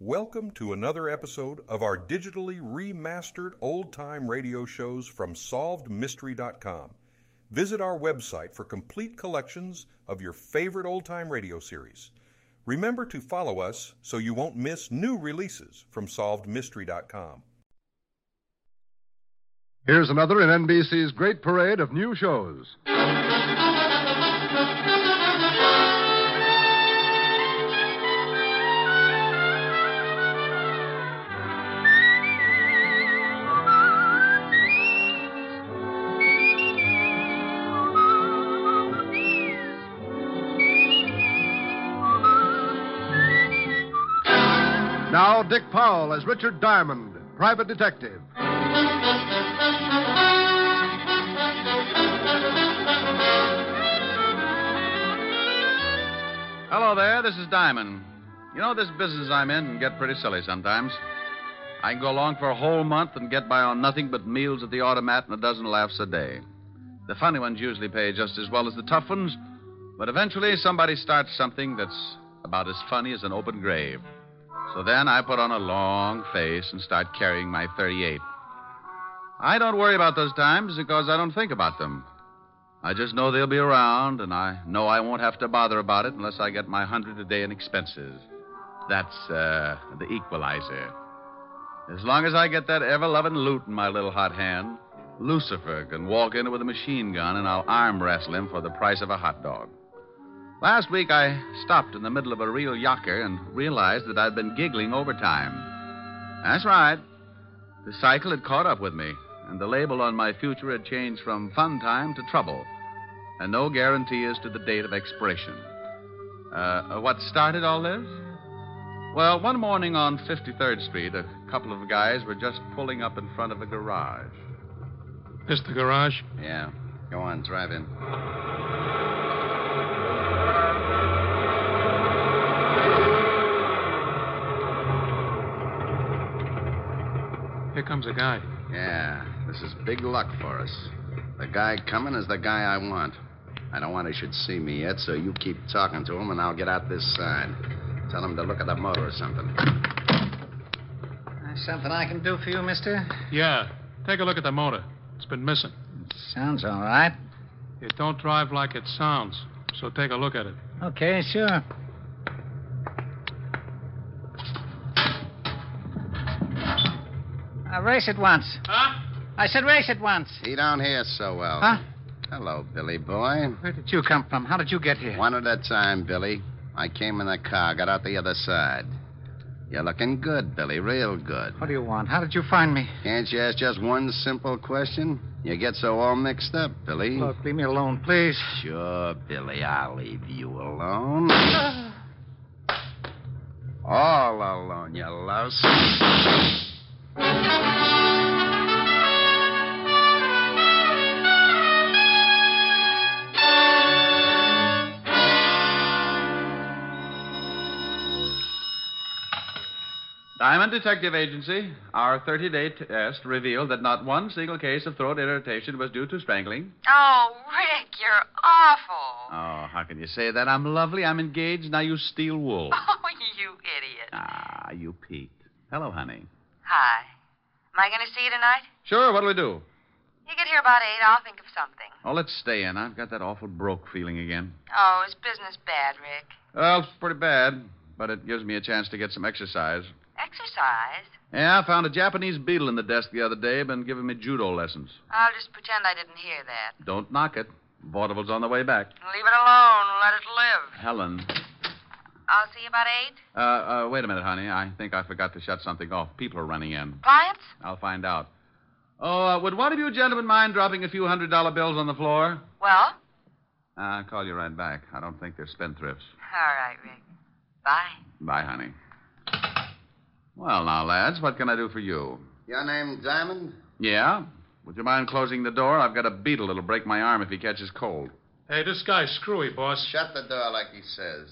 Welcome to another episode of our digitally remastered old time radio shows from SolvedMystery.com. Visit our website for complete collections of your favorite old time radio series. Remember to follow us so you won't miss new releases from SolvedMystery.com. Here's another in NBC's great parade of new shows. Now, Dick Powell as Richard Diamond, private detective. Hello there, this is Diamond. You know, this business I'm in can get pretty silly sometimes. I can go along for a whole month and get by on nothing but meals at the automat and a dozen laughs a day. The funny ones usually pay just as well as the tough ones, but eventually somebody starts something that's about as funny as an open grave. So then I put on a long face and start carrying my 38. I don't worry about those times because I don't think about them. I just know they'll be around, and I know I won't have to bother about it unless I get my hundred a day in expenses. That's uh, the equalizer. As long as I get that ever loving loot in my little hot hand, Lucifer can walk in with a machine gun and I'll arm wrestle him for the price of a hot dog. Last week I stopped in the middle of a real yocker and realized that I'd been giggling overtime. That's right. The cycle had caught up with me, and the label on my future had changed from fun time to trouble, and no guarantee as to the date of expiration. Uh, what started all this? Well, one morning on 53rd Street, a couple of guys were just pulling up in front of a garage. This the garage? Yeah. Go on, drive in. Here comes a guy. Yeah, this is big luck for us. The guy coming is the guy I want. I don't want he should see me yet, so you keep talking to him, and I'll get out this side. Tell him to look at the motor or something. There's something I can do for you, mister? Yeah. Take a look at the motor. It's been missing. Sounds all right. It don't drive like it sounds, so take a look at it. Okay, sure. Uh, race it once. Huh? I said race it once. He don't hear so well. Huh? Hello, Billy boy. Where did you come from? How did you get here? One at a time, Billy. I came in the car, got out the other side. You're looking good, Billy, real good. What do you want? How did you find me? Can't you ask just one simple question? You get so all mixed up, Billy. Look, leave me alone, please. Sure, Billy, I'll leave you alone. all alone, you louse. Diamond Detective Agency, our 30 day test revealed that not one single case of throat irritation was due to strangling. Oh, Rick, you're awful. Oh, how can you say that? I'm lovely, I'm engaged, now you steal wool. Oh, you idiot. Ah, you peaked. Hello, honey. Hi. Am I going to see you tonight? Sure, what'll we do? You get here about 8, I'll think of something. Oh, let's stay in. I've got that awful broke feeling again. Oh, is business bad, Rick? Well, it's pretty bad, but it gives me a chance to get some exercise. Exercise? Yeah, I found a Japanese beetle in the desk the other day, been giving me judo lessons. I'll just pretend I didn't hear that. Don't knock it. Vaudeville's on the way back. Leave it alone. Let it live. Helen. I'll see you about 8. Uh, uh, wait a minute, honey. I think I forgot to shut something off. People are running in. Clients? I'll find out. Oh, uh, would one of you gentlemen mind dropping a few hundred dollar bills on the floor? Well? I'll call you right back. I don't think they're spendthrifts. All right, Rick. Bye. Bye, honey. Well, now, lads, what can I do for you? Your name Diamond? Yeah? Would you mind closing the door? I've got a beetle that'll break my arm if he catches cold. Hey, this guy's screwy, boss. Shut the door like he says.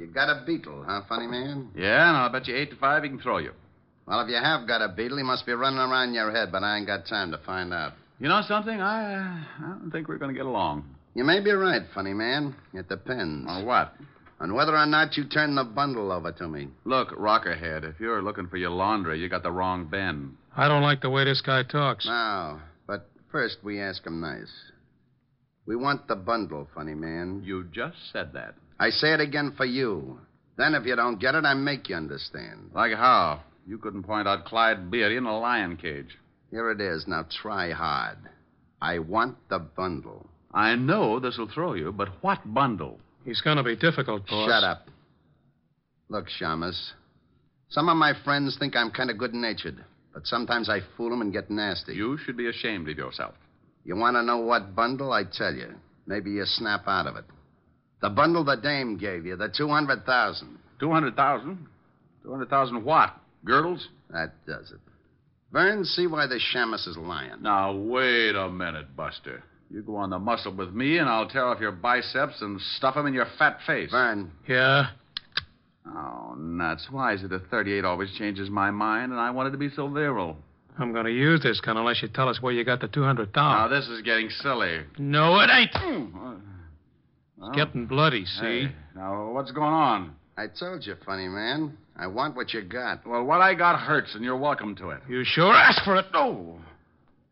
You got a beetle, huh, funny man? Yeah, and I'll bet you eight to five he can throw you. Well, if you have got a beetle, he must be running around your head, but I ain't got time to find out. You know something? I, uh, I don't think we're going to get along. You may be right, funny man. It depends. On what? on whether or not you turn the bundle over to me. Look, Rockerhead, if you're looking for your laundry, you got the wrong Ben. I don't like the way this guy talks. Now, but first we ask him nice. We want the bundle, funny man. You just said that. I say it again for you. Then if you don't get it, I make you understand. Like how? You couldn't point out Clyde Beatty in a lion cage. Here it is. Now try hard. I want the bundle. I know this'll throw you, but what bundle? He's going to be difficult, boss. Shut up. Look, Shamus. Some of my friends think I'm kind of good natured, but sometimes I fool them and get nasty. You should be ashamed of yourself. You want to know what bundle? I tell you. Maybe you snap out of it. The bundle the dame gave you, the 200,000. 200,000? 200,000 what? Girdles? That does it. Vern, see why the Shamus is lying. Now, wait a minute, Buster. You go on the muscle with me, and I'll tear off your biceps and stuff 'em in your fat face. Vern, Yeah? Oh, nuts. Why is it that 38 always changes my mind, and I wanted to be so virile? I'm going to use this gun unless you tell us where you got the 200,000. Now, this is getting silly. No, it ain't. Hmm. Well, It's getting bloody, see? hey, now, what's going on? I told you, funny man. I want what you got. Well, what I got hurts, and you're welcome to it. You sure asked for it. No.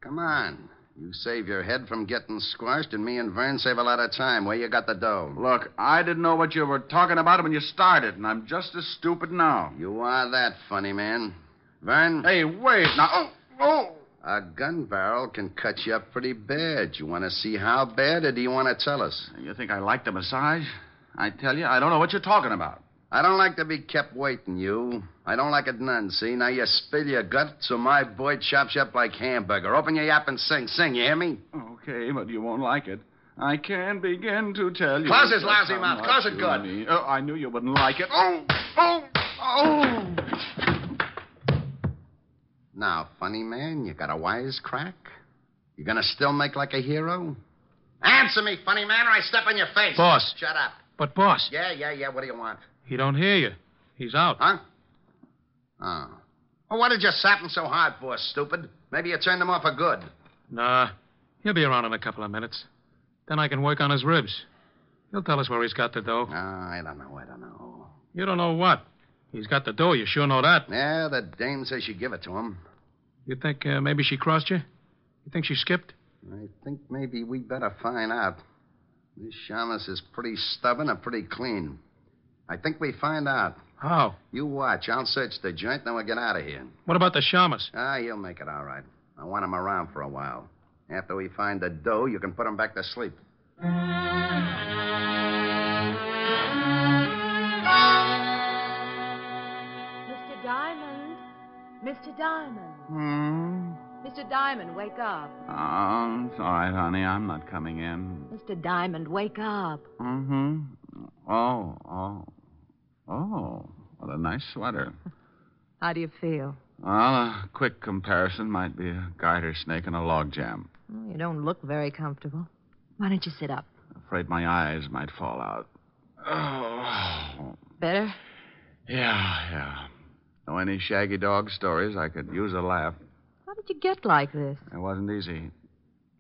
Come on. You save your head from getting squashed, and me and Vern save a lot of time. Where you got the dough? Look, I didn't know what you were talking about when you started, and I'm just as stupid now. You are that, funny man. Vern, Hey, wait. Now, oh, oh. A gun barrel can cut you up pretty bad. You want to see how bad, or do you want to tell us? You think I like the massage? I tell you, I don't know what you're talking about. I don't like to be kept waiting, you. I don't like it none, see? Now you spill your guts, so my boy chops you up like hamburger. Open your yap and sing. Sing, you hear me? Okay, but you won't like it. I can't begin to tell you. Close his lousy mouth. Close it good. Oh, I knew you wouldn't like it. Oh, oh, oh. Now, funny man, you got a wise crack? You gonna still make like a hero? Answer me, funny man, or I step on your face. Boss. Shut up. But, boss, Yeah, yeah, yeah. What do you want? he don't hear you. He's out. Huh? Oh. Well, what did you sap him so hard for, stupid? Maybe you turned him off for good. Nah, he'll be around in a couple of minutes. Then I can work on his ribs. He'll tell us where he's got the dough. Oh, I don't know, I don't know. You don't know what. He's got the dough, you sure know that. Yeah, the dame says she give it to him. You think uh, maybe she crossed you? You think she skipped? I think maybe we better find out. This Shamus is pretty stubborn and pretty clean. I think we find out. How? You watch. I'll search the joint, then we'll get out of here. What about the shamus? Ah, he'll make it all right. I want him around for a while. After we find the dough, you can put him back to sleep. Mr. Diamond. Hmm. Mr. Diamond, wake up. Oh, it's all right, honey. I'm not coming in. Mr. Diamond, wake up. Mm-hmm. Oh, oh. Oh, what a nice sweater. How do you feel? Well, a quick comparison might be a garter snake and a log jam. Oh, you don't look very comfortable. Why don't you sit up? Afraid my eyes might fall out. Oh. Better? Yeah, yeah. Know any shaggy dog stories? I could use a laugh. How did you get like this? It wasn't easy.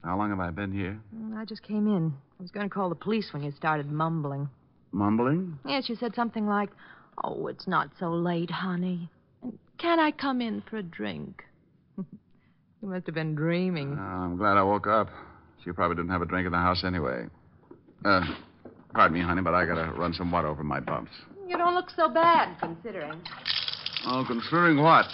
How long have I been here? Mm, I just came in. I was going to call the police when you started mumbling. Mumbling? Yes, you said something like, Oh, it's not so late, honey. And can I come in for a drink? you must have been dreaming. Uh, I'm glad I woke up. She probably didn't have a drink in the house anyway. Uh, pardon me, honey, but I gotta run some water over my bumps. You don't look so bad, considering. Oh, considering what?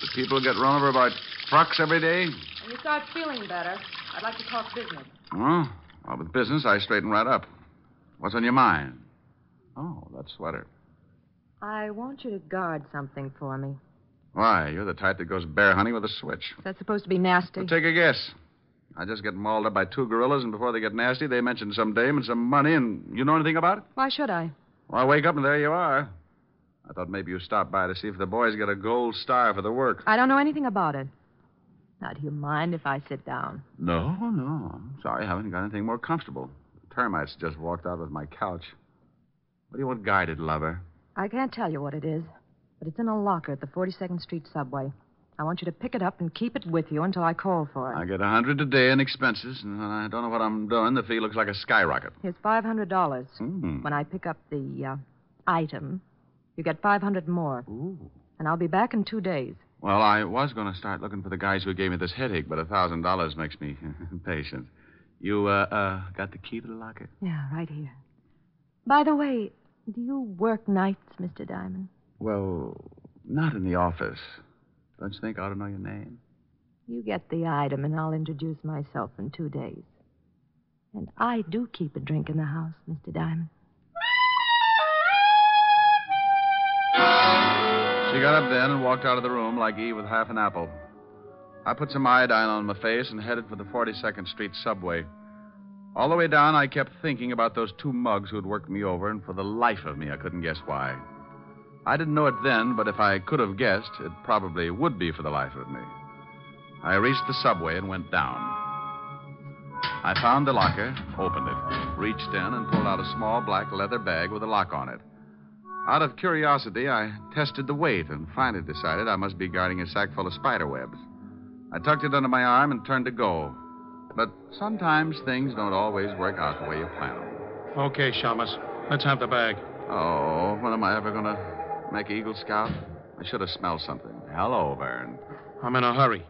The people get run over by trucks every day? When you start feeling better, I'd like to talk business. Oh, well, with business, I straighten right up. What's on your mind? Oh, that sweater. I want you to guard something for me. Why, you're the type that goes bear hunting with a switch. Is that supposed to be nasty? Well, take a guess. I just get mauled up by two gorillas, and before they get nasty, they mention some dame and some money, and you know anything about it? Why should I? Well, I wake up, and there you are. I thought maybe you stopped by to see if the boys get a gold star for the work. I don't know anything about it. Now, do you mind if I sit down? No, no. I'm sorry, I haven't got anything more comfortable. The Termites just walked out with my couch. What do you want guided, lover? I can't tell you what it is, but it's in a locker at the 42nd Street subway. I want you to pick it up and keep it with you until I call for it. I get a hundred a day in expenses, and when I don't know what I'm doing. The fee looks like a skyrocket. Here's five hundred dollars. Hmm. When I pick up the uh, item, you get five hundred more. Ooh. And I'll be back in two days. Well, I was going to start looking for the guys who gave me this headache, but a thousand dollars makes me impatient. You uh, uh, got the key to the locker? Yeah, right here. By the way, do you work nights, Mr. Diamond? Well, not in the office. Don't you think I ought to know your name? You get the item, and I'll introduce myself in two days. And I do keep a drink in the house, Mr. Diamond. She got up then and walked out of the room like Eve with half an apple. I put some iodine on my face and headed for the 42nd Street subway. All the way down, I kept thinking about those two mugs who'd worked me over, and for the life of me, I couldn't guess why. I didn't know it then, but if I could have guessed, it probably would be for the life of me. I reached the subway and went down. I found the locker, opened it, reached in, and pulled out a small black leather bag with a lock on it. Out of curiosity, I tested the weight and finally decided I must be guarding a sack full of spider webs. I tucked it under my arm and turned to go. But sometimes things don't always work out the way you plan them. Okay, Shamus. Let's have the bag. Oh, when am I ever going to make Eagle Scout? I should have smelled something. Hello, Vern. I'm in a hurry.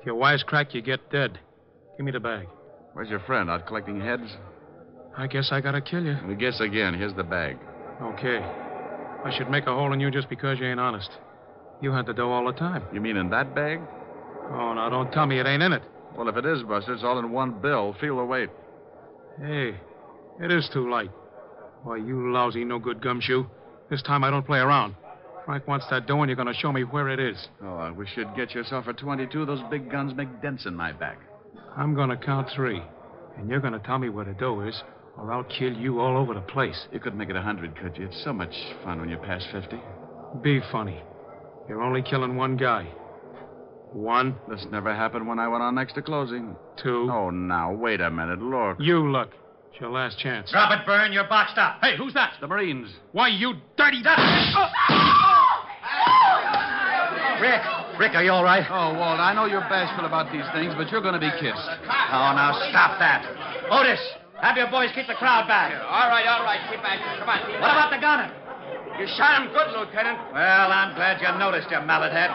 If you wisecrack, you get dead. Give me the bag. Where's your friend? Out collecting heads? I guess I gotta kill you. We guess again. Here's the bag. Okay. I should make a hole in you just because you ain't honest. You had the dough all the time. You mean in that bag? Oh, now don't tell me it ain't in it. Well, if it is, Buster, it's all in one bill. Feel the weight. Hey, it is too light. Why, you lousy, no good gumshoe. This time I don't play around. Frank wants that dough, and you're going to show me where it is. Oh, I wish you'd get yourself a 22. Those big guns make dents in my back. I'm going to count three, and you're going to tell me where the dough is, or I'll kill you all over the place. You couldn't make it a 100, could you? It's so much fun when you're past 50. Be funny. You're only killing one guy. One, This never happened when I went on next to closing. two. Oh, now, wait a minute. Look. You look. It's your last chance. Drop it, Vern. You're boxed up. Hey, who's that? The Marines. Why, you dirty... Rick. Rick, are you all right? Oh, Walt, I know you're bashful about these things, but you're going to be kissed. Oh, now stop that. Otis, have your boys keep the crowd back. All right, all right. Keep back. Come on. What about the gunner? You shot him good, Lieutenant. Well, I'm glad you noticed, you mallet head.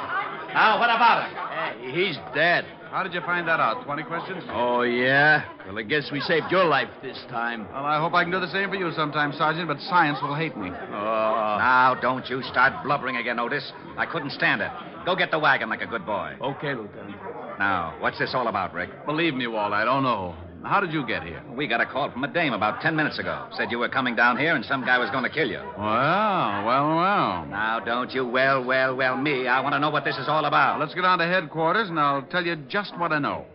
Now, what about him? he's dead. How did you find that out? 20 questions? Oh, yeah? Well, I guess we saved your life this time. Well, I hope I can do the same for you sometime, Sergeant, but science will hate me. Oh. Now, don't you start blubbering again, Otis. I couldn't stand it. Go get the wagon like a good boy. Okay, Lieutenant. Now, what's this all about, Rick? Believe me, Walt, I don't know. How did you get here? We got a call from a dame about ten minutes ago. Said you were coming down here and some guy was going to kill you. Well, well, well. Now, don't you well, well, well me. I want to know what this is all about. Let's get on to headquarters, and I'll tell you just what I know.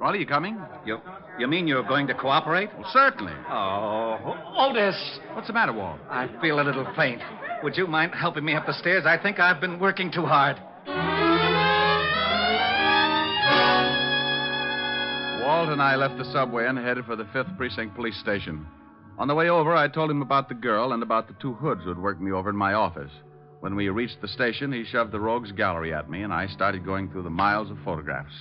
Well, are you coming? You, you mean you're going to cooperate? Well, certainly. Oh, Otis. What's the matter, Walt? I feel a little faint. Would you mind helping me up the stairs? I think I've been working too hard. Walt and I left the subway and headed for the 5th Precinct Police Station. On the way over, I told him about the girl and about the two hoods who'd worked me over in my office. When we reached the station, he shoved the rogues gallery at me, and I started going through the miles of photographs.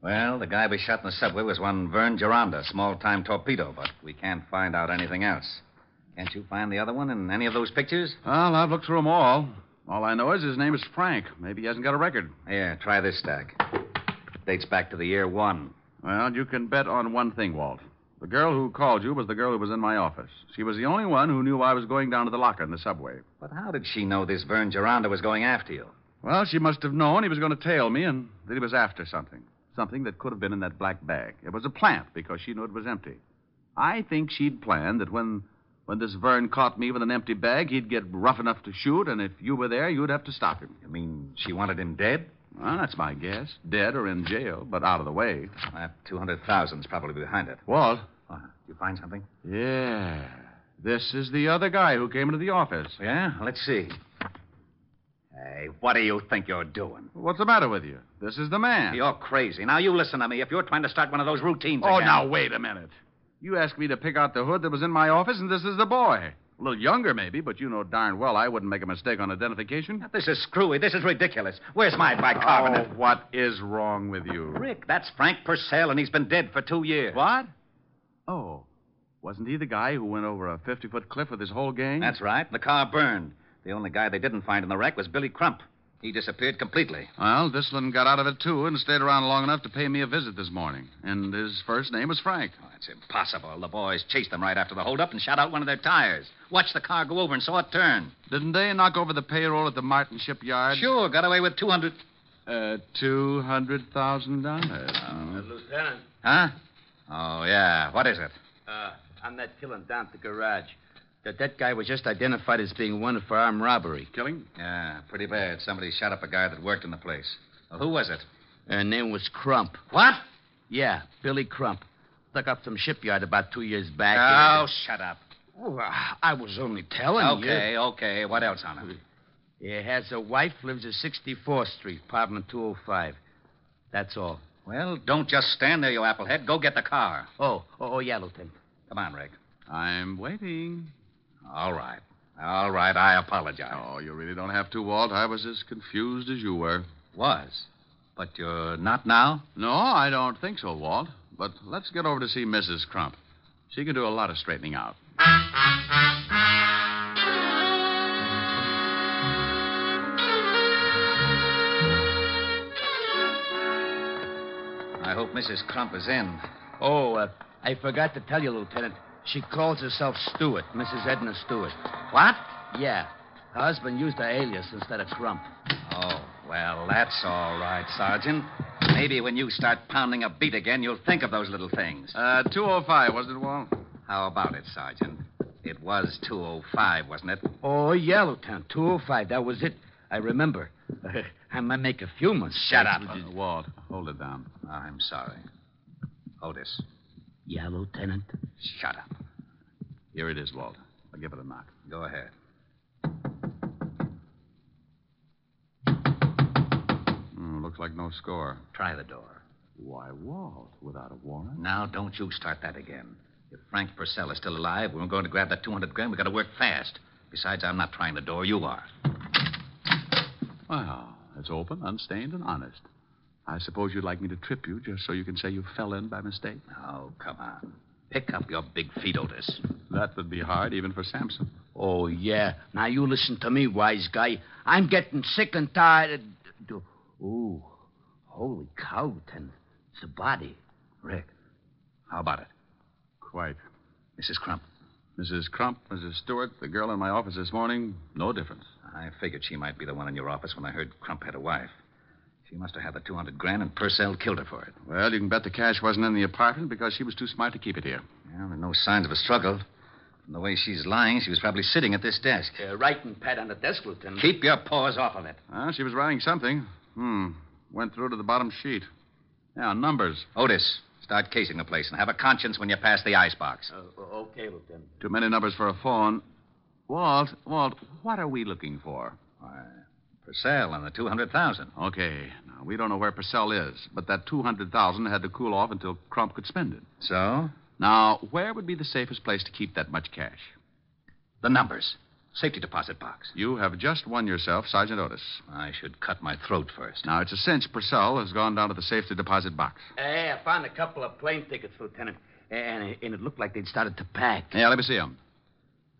Well, the guy we shot in the subway was one Vern Geronda, small time torpedo, but we can't find out anything else. Can't you find the other one in any of those pictures? Well, I've looked through them all. All I know is his name is Frank. Maybe he hasn't got a record. Yeah, try this stack. Dates back to the year one. Well, you can bet on one thing, Walt. The girl who called you was the girl who was in my office. She was the only one who knew I was going down to the locker in the subway. But how did she know this Vern Geronda was going after you? Well, she must have known he was going to tail me and that he was after something. Something that could have been in that black bag. It was a plant because she knew it was empty. I think she'd planned that when when this Vern caught me with an empty bag, he'd get rough enough to shoot, and if you were there, you'd have to stop him. You mean she wanted him dead? Well, that's my guess. Dead or in jail, but out of the way. That 200000's probably behind it. Walt? Uh, you find something? Yeah. This is the other guy who came into the office. Yeah? Let's see. Hey, what do you think you're doing? What's the matter with you? This is the man. You're crazy. Now, you listen to me. If you're trying to start one of those routines Oh, again... now, wait a minute. You asked me to pick out the hood that was in my office, and this is the boy. A little younger, maybe, but you know darn well I wouldn't make a mistake on identification. This is screwy. This is ridiculous. Where's my bicarbonate? Oh, what is wrong with you? Rick, that's Frank Purcell, and he's been dead for two years. What? Oh, wasn't he the guy who went over a 50 foot cliff with his whole gang? That's right. The car burned. The only guy they didn't find in the wreck was Billy Crump. He disappeared completely. Well, Dislin got out of it, too, and stayed around long enough to pay me a visit this morning. And his first name was Frank. Oh, it's impossible. The boys chased them right after the holdup and shot out one of their tires. Watched the car go over and saw it turn. Didn't they knock over the payroll at the Martin shipyard? Sure, got away with 200. Uh, $200,000. Lieutenant, Huh? Oh, yeah. What is it? uh, on that killing down at the garage. That that guy was just identified as being wanted for armed robbery. Killing? Yeah, pretty bad. Somebody shot up a guy that worked in the place. Well, who was it? Her name was Crump. What? Yeah, Billy Crump. Stuck up some shipyard about two years back. Oh, shut up. Oh, I was only telling you. Okay, okay. What else on it? He has a wife, lives at 64th Street, apartment 205. That's all. Well, don't just stand there, you applehead. Go get the car. Oh, oh, oh yeah, Lieutenant. Come on, Rick. I'm waiting. All right. All right, I apologize. Oh, you really don't have to, Walt. I was as confused as you were. Was. But you're not now? No, I don't think so, Walt. But let's get over to see Mrs. Crump. She can do a lot of straightening out. I hope Mrs. Crump is in. Oh, uh, I forgot to tell you, Lieutenant. She calls herself Stewart, Mrs. Edna Stewart. What? Yeah. Her husband used her alias instead of Crump. Oh, well, that's all right, Sergeant. Maybe when you start pounding a beat again, you'll think of those little things. Uh, 205, wasn't it, Walt? How about it, Sergeant? It was 205, wasn't it? Oh, yeah, Lieutenant. 205. That was it. I remember. I might make a few mistakes. Shut up. Uh, Walt, hold it down. I'm sorry. Otis, Yeah, Lieutenant. shut up. Here it is, Walt. I'll give it a knock. Go ahead. Hmm, looks like no score. Try the door. Why, Walt, without a warrant? Now, don't you start that again. If Frank Purcell is still alive, we're going to grab that 200 grand. We've got to work fast. Besides, I'm not trying the door. You are. Well, it's open, unstained, and honest. I suppose you'd like me to trip you just so you can say you fell in by mistake? Oh, come on. Pick up your big feet, Otis. That would be hard, even for Samson. Oh, yeah. Now, you listen to me, wise guy. I'm getting sick and tired of... Ooh. Holy cow, Lieutenant. It's a body. Rick, how about it? Quite. Mrs. Crump. Mrs. Crump, Mrs. Stewart, the girl in my office this morning, no difference. I figured she might be the one in your office when I heard Crump had a wife. She must have had the 200 grand, and Purcell killed her for it. Well, you can bet the cash wasn't in the apartment because she was too smart to keep it here. Well, there are no signs of a struggle. From the way she's lying, she was probably sitting at this desk. Uh, writing pad on the desk, Lieutenant. Keep your paws off of it. Well, she was writing something. Hmm. Went through to the bottom sheet. Yeah, numbers. Otis, start casing the place and have a conscience when you pass the icebox. Uh, okay, Lieutenant. Too many numbers for a phone. Walt, Walt, what are we looking for? Why, Purcell and the 200,000. Okay. Now, we don't know where Purcell is, but that 200000 had to cool off until Crump could spend it. So? Now, where would be the safest place to keep that much cash? The numbers. Safety deposit box. You have just won yourself Sergeant Otis. I should cut my throat first. Now, it's a cinch Purcell has gone down to the safety deposit box. Hey, I found a couple of plane tickets, Lieutenant. And, and it looked like they'd started to pack. Yeah, let me see them.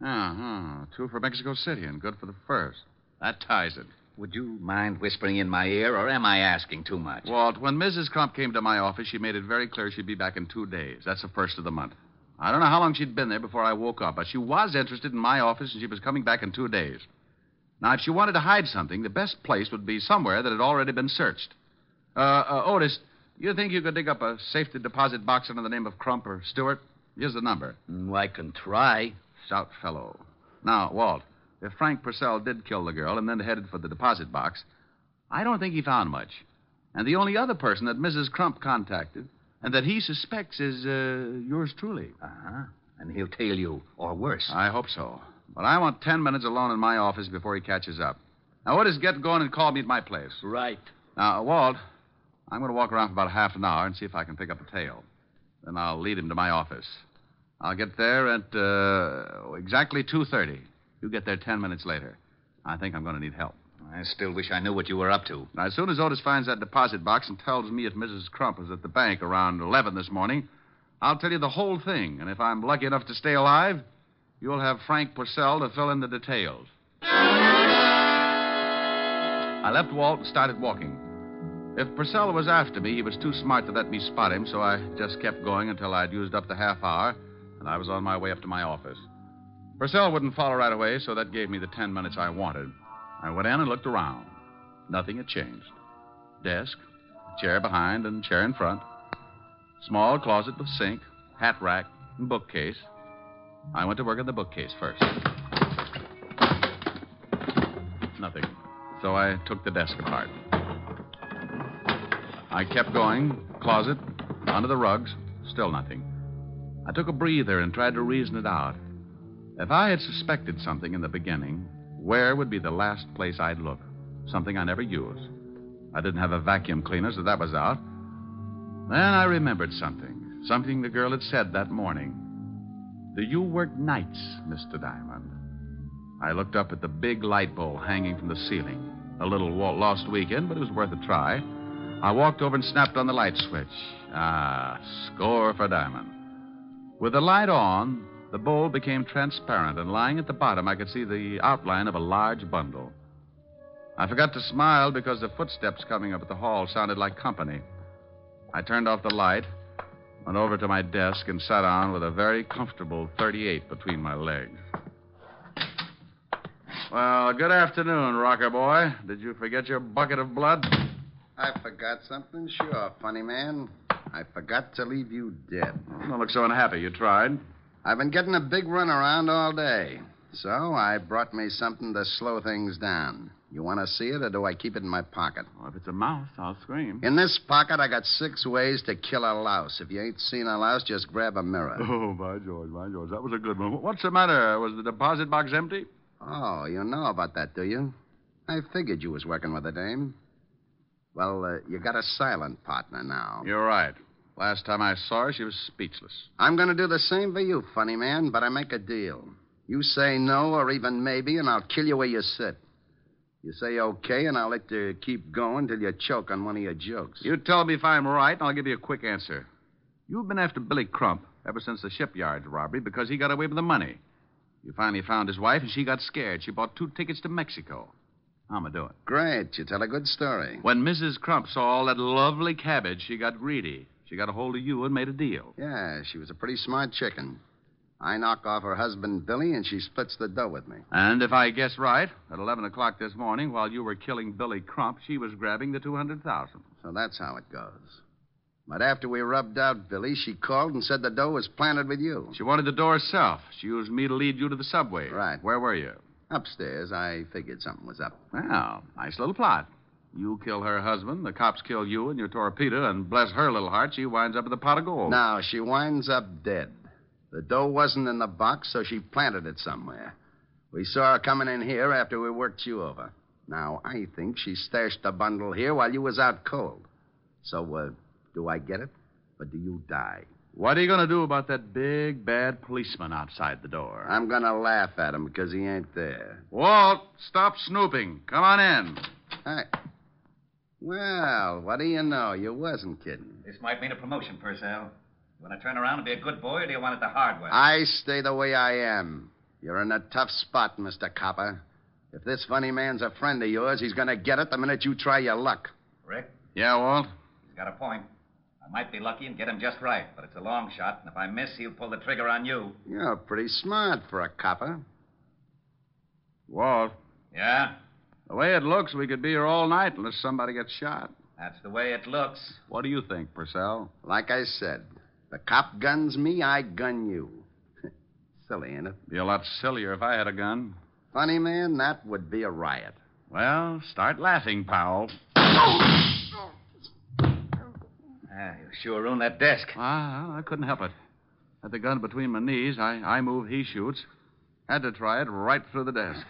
Uh-huh. Two for Mexico City and good for the first. That ties it. Would you mind whispering in my ear, or am I asking too much? Walt, when Mrs. Crump came to my office, she made it very clear she'd be back in two days. That's the first of the month. I don't know how long she'd been there before I woke up, but she was interested in my office and she was coming back in two days. Now, if she wanted to hide something, the best place would be somewhere that had already been searched. Uh, uh, Otis, you think you could dig up a safety deposit box under the name of Crump or Stewart? Here's the number. Mm, I can try. Stout fellow. Now, Walt, if Frank Purcell did kill the girl and then headed for the deposit box, I don't think he found much. And the only other person that Mrs. Crump contacted and that he suspects is uh, yours truly. Uh huh. And he'll tail you, or worse. I hope so. But I want ten minutes alone in my office before he catches up. Now, Otis, get going and call me at my place. Right. Now, Walt, I'm going to walk around for about half an hour and see if I can pick up a tail. Then I'll lead him to my office. I'll get there at uh, exactly 2.30. You get there ten minutes later. I think I'm going to need help. I still wish I knew what you were up to. Now, as soon as Otis finds that deposit box and tells me if Mrs. Crump was at the bank around 11 this morning, I'll tell you the whole thing. And if I'm lucky enough to stay alive, you'll have Frank Purcell to fill in the details. I left Walt and started walking. If Purcell was after me, he was too smart to let me spot him, so I just kept going until I'd used up the half hour, and I was on my way up to my office. Purcell wouldn't follow right away, so that gave me the ten minutes I wanted. I went in and looked around. Nothing had changed. Desk, chair behind, and chair in front. Small closet with sink, hat rack, and bookcase. I went to work on the bookcase first. Nothing. So I took the desk apart. I kept going. Closet, under the rugs, still nothing. I took a breather and tried to reason it out. If I had suspected something in the beginning, where would be the last place I'd look? Something I never use. I didn't have a vacuum cleaner, so that was out. Then I remembered something. Something the girl had said that morning. Do you work nights, Mr. Diamond? I looked up at the big light bulb hanging from the ceiling. A little lost weekend, but it was worth a try. I walked over and snapped on the light switch. Ah, score for Diamond. With the light on, the bowl became transparent, and lying at the bottom, I could see the outline of a large bundle. I forgot to smile because the footsteps coming up at the hall sounded like company. I turned off the light, went over to my desk, and sat down with a very comfortable 38 between my legs. Well, good afternoon, rocker boy. Did you forget your bucket of blood? I forgot something? Sure, funny man. I forgot to leave you dead. Don't look so unhappy. You tried. I've been getting a big run around all day. So I brought me something to slow things down. You want to see it, or do I keep it in my pocket? Well, if it's a mouse, I'll scream. In this pocket, I got six ways to kill a louse. If you ain't seen a louse, just grab a mirror. Oh, by George, by George. That was a good one. What's the matter? Was the deposit box empty? Oh, you know about that, do you? I figured you was working with a dame. Well, uh, you got a silent partner now. You're right. Last time I saw her, she was speechless. I'm going to do the same for you, funny man, but I make a deal. You say no or even maybe, and I'll kill you where you sit. You say okay, and I'll let you keep going till you choke on one of your jokes. You tell me if I'm right, and I'll give you a quick answer. You've been after Billy Crump ever since the shipyard robbery because he got away with the money. You finally found his wife, and she got scared. She bought two tickets to Mexico. How'm I doing? Great. You tell a good story. When Mrs. Crump saw all that lovely cabbage, she got greedy. She got a hold of you and made a deal. Yeah, she was a pretty smart chicken. I knock off her husband, Billy, and she splits the dough with me. And if I guess right, at 11 o'clock this morning, while you were killing Billy Crump, she was grabbing the 200000 So that's how it goes. But after we rubbed out Billy, she called and said the dough was planted with you. She wanted the door herself. She used me to lead you to the subway. Right. Where were you? Upstairs, I figured something was up. Well, nice little plot. You kill her husband, the cops kill you and your torpedo, and bless her little heart, she winds up with a pot of gold. Now, she winds up dead. The dough wasn't in the box, so she planted it somewhere. We saw her coming in here after we worked you over. Now, I think she stashed the bundle here while you was out cold. So, uh, do I get it? Or do you die? What are you going to do about that big, bad policeman outside the door? I'm gonna laugh at him because he ain't there. Walt, stop snooping. Come on in. Hey. Well, what do you know? You wasn't kidding. This might mean a promotion, Purcell. You want to turn around and be a good boy, or do you want it the hard way? I stay the way I am. You're in a tough spot, Mr. Copper. If this funny man's a friend of yours, he's gonna get it the minute you try your luck. Rick, Yeah, Walt? he's got a point. I might be lucky and get him just right, but it's a long shot, and if I miss, he'll pull the trigger on you. You're pretty smart for a copper. Walt, Yeah? The way it looks, we could be here all night unless somebody gets shot. That's the way it looks. What do you think, Purcell? Like I said, the cop guns me, I gun you. Silly, ain't it? Be a lot sillier if I had a gun. Funny, man, that would be a riot. Well, start laughing, pal. Ah, you sure ruined that desk. Ah, I couldn't help it. Had the gun between my knees. I, I move, he shoots. Had to try it right through the desk.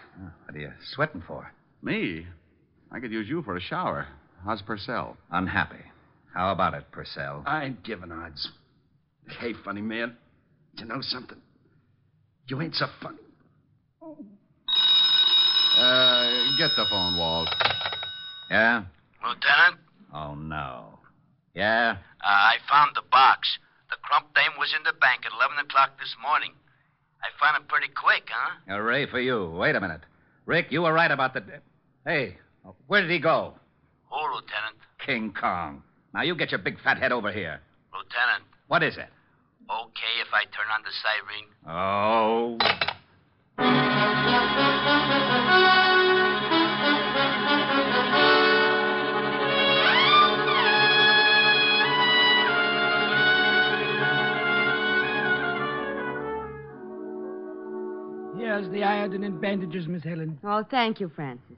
What are you sweating for? Me? I could use you for a shower. How's Purcell? Unhappy. How about it, Purcell? I ain't giving odds. Hey, funny man. You know something? You ain't so funny. Uh, get the phone, Walt. Yeah? Lieutenant, Oh, no. Yeah? uh, I found the box. The crump dame was in the bank at 11 o'clock this morning. I found it pretty quick, huh? Hooray for you. Wait a minute. Rick, you were right about the. Hey, where did he go? Who, Lieutenant? King Kong. Now you get your big fat head over here. Lieutenant, What is it? okay if I turn on the siren? Oh. Here's the iodine and bandages, Miss Helen. Oh, thank you, Francis.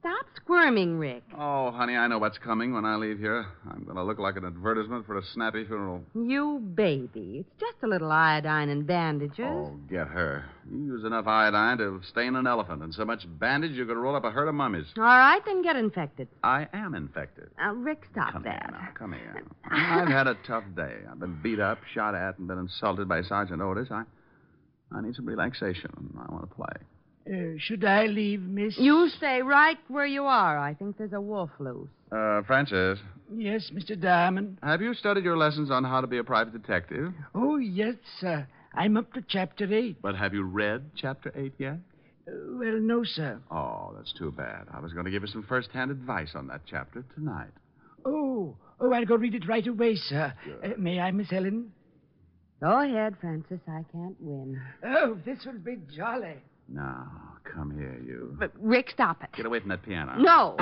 Stop squirming, Rick. Oh, honey, I know what's coming when I leave here. I'm going to look like an advertisement for a snappy funeral. You baby. It's just a little iodine and bandages. Oh, get her. You use enough iodine to stain an elephant, and so much bandage you could roll up a herd of mummies. All right, then get infected. I am infected. Uh, Rick, stop Come that. here now. Come here. I've had a tough day. I've been beat up, shot at, and been insulted by Sergeant Otis. I, I need some relaxation. I want to play. Uh, should I leave, Miss? You stay right where you are. I think there's a wolf loose. Uh, Francis, Yes, Mr. Diamond. have you studied your lessons on how to be a private detective? Oh, yes, sir. I'm up to chapter eight. But have you read Chapter 8 yet? Uh, well, no, sir. Oh, that's too bad. I was going to give you some first-hand advice on that chapter tonight. Oh, oh, I'll go read it right away, sir. Uh, may I, Miss Helen? Go ahead, Francis. I can't win. Oh, this will be jolly. Now, come here, you. But, Rick, stop it. Get away from that piano. No.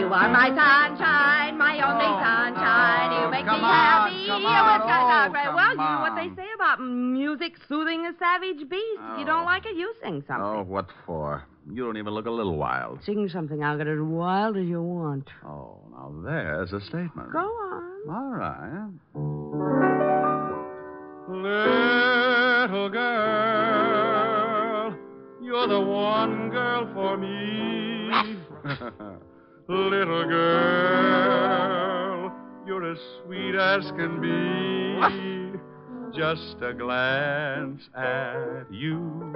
You are my sunshine, my only sunshine. You make come me on, happy. come You on, was kind oh, come well, you know what they say about music soothing a savage beast. If you don't Oh. like it, you sing something. Oh, what for? You don't even look a little wild. Sing something. I'll get as wild as you want. Oh, now there's a statement. Go on. All right. Little girl, you're the one girl for me. Little girl, you're as sweet as can be. Just a glance at you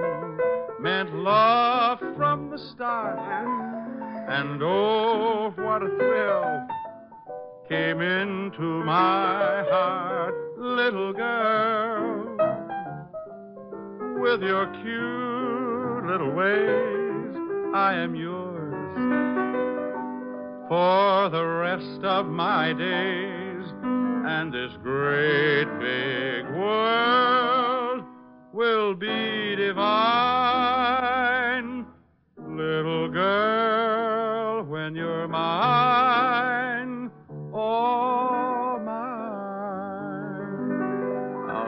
meant love from the start. And oh, what a thrill came into my heart, little girl. With your cute little ways, I am yours for the rest of my days. And this great big world will be divine. Little girl, when you're mine, oh mine.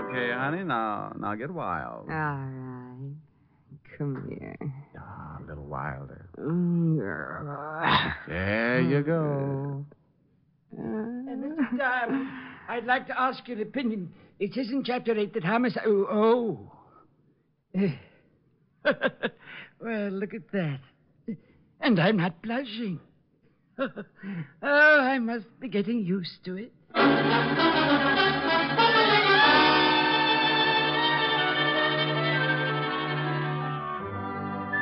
Okay, honey, now now get wild. All right. Come here. Ah, a little wilder. Mm, There you go. Uh, Mr. Diamond, I'd like to ask your opinion. It says in chapter eight that homicide. Oh. oh. well, look at that. And I'm not blushing. oh, I must be getting used to it.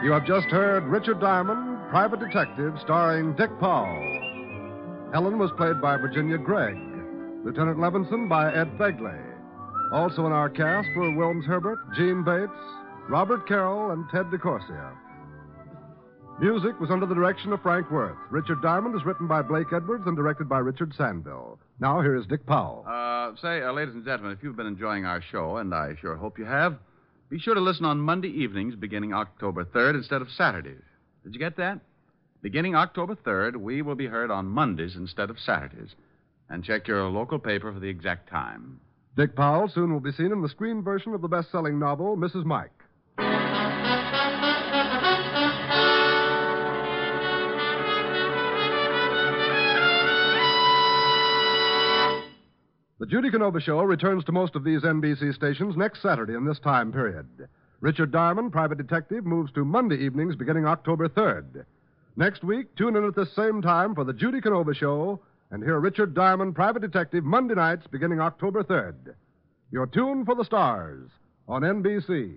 You have just heard Richard Diamond, Private Detective, starring Dick Powell. Helen was played by Virginia Gregg. Lieutenant Levinson by Ed Begley. Also in our cast were Wilms Herbert, Jeanne Bates, Robert Carroll, and Ted DeCorsia. Music was under the direction of Frank Worth. Richard Diamond is written by Blake Edwards and directed by Richard Sanville. Now here is Dick Powell. Uh, say, uh, ladies and gentlemen, if you've been enjoying our show, and I sure hope you have, be sure to listen on Monday evenings beginning October 3rd instead of Saturdays. Did you get that? Beginning October 3rd, we will be heard on Mondays instead of Saturdays. And check your local paper for the exact time. Dick Powell soon will be seen in the screen version of the best selling novel, Mrs. Mike. The Judy Canova Show returns to most of these NBC stations next Saturday in this time period. Richard Diamond, Private Detective, moves to Monday evenings beginning October 3rd. Next week, tune in at this same time for the Judy Canova Show and hear Richard Diamond, Private Detective, Monday nights beginning October 3rd. You're tuned for the stars on NBC.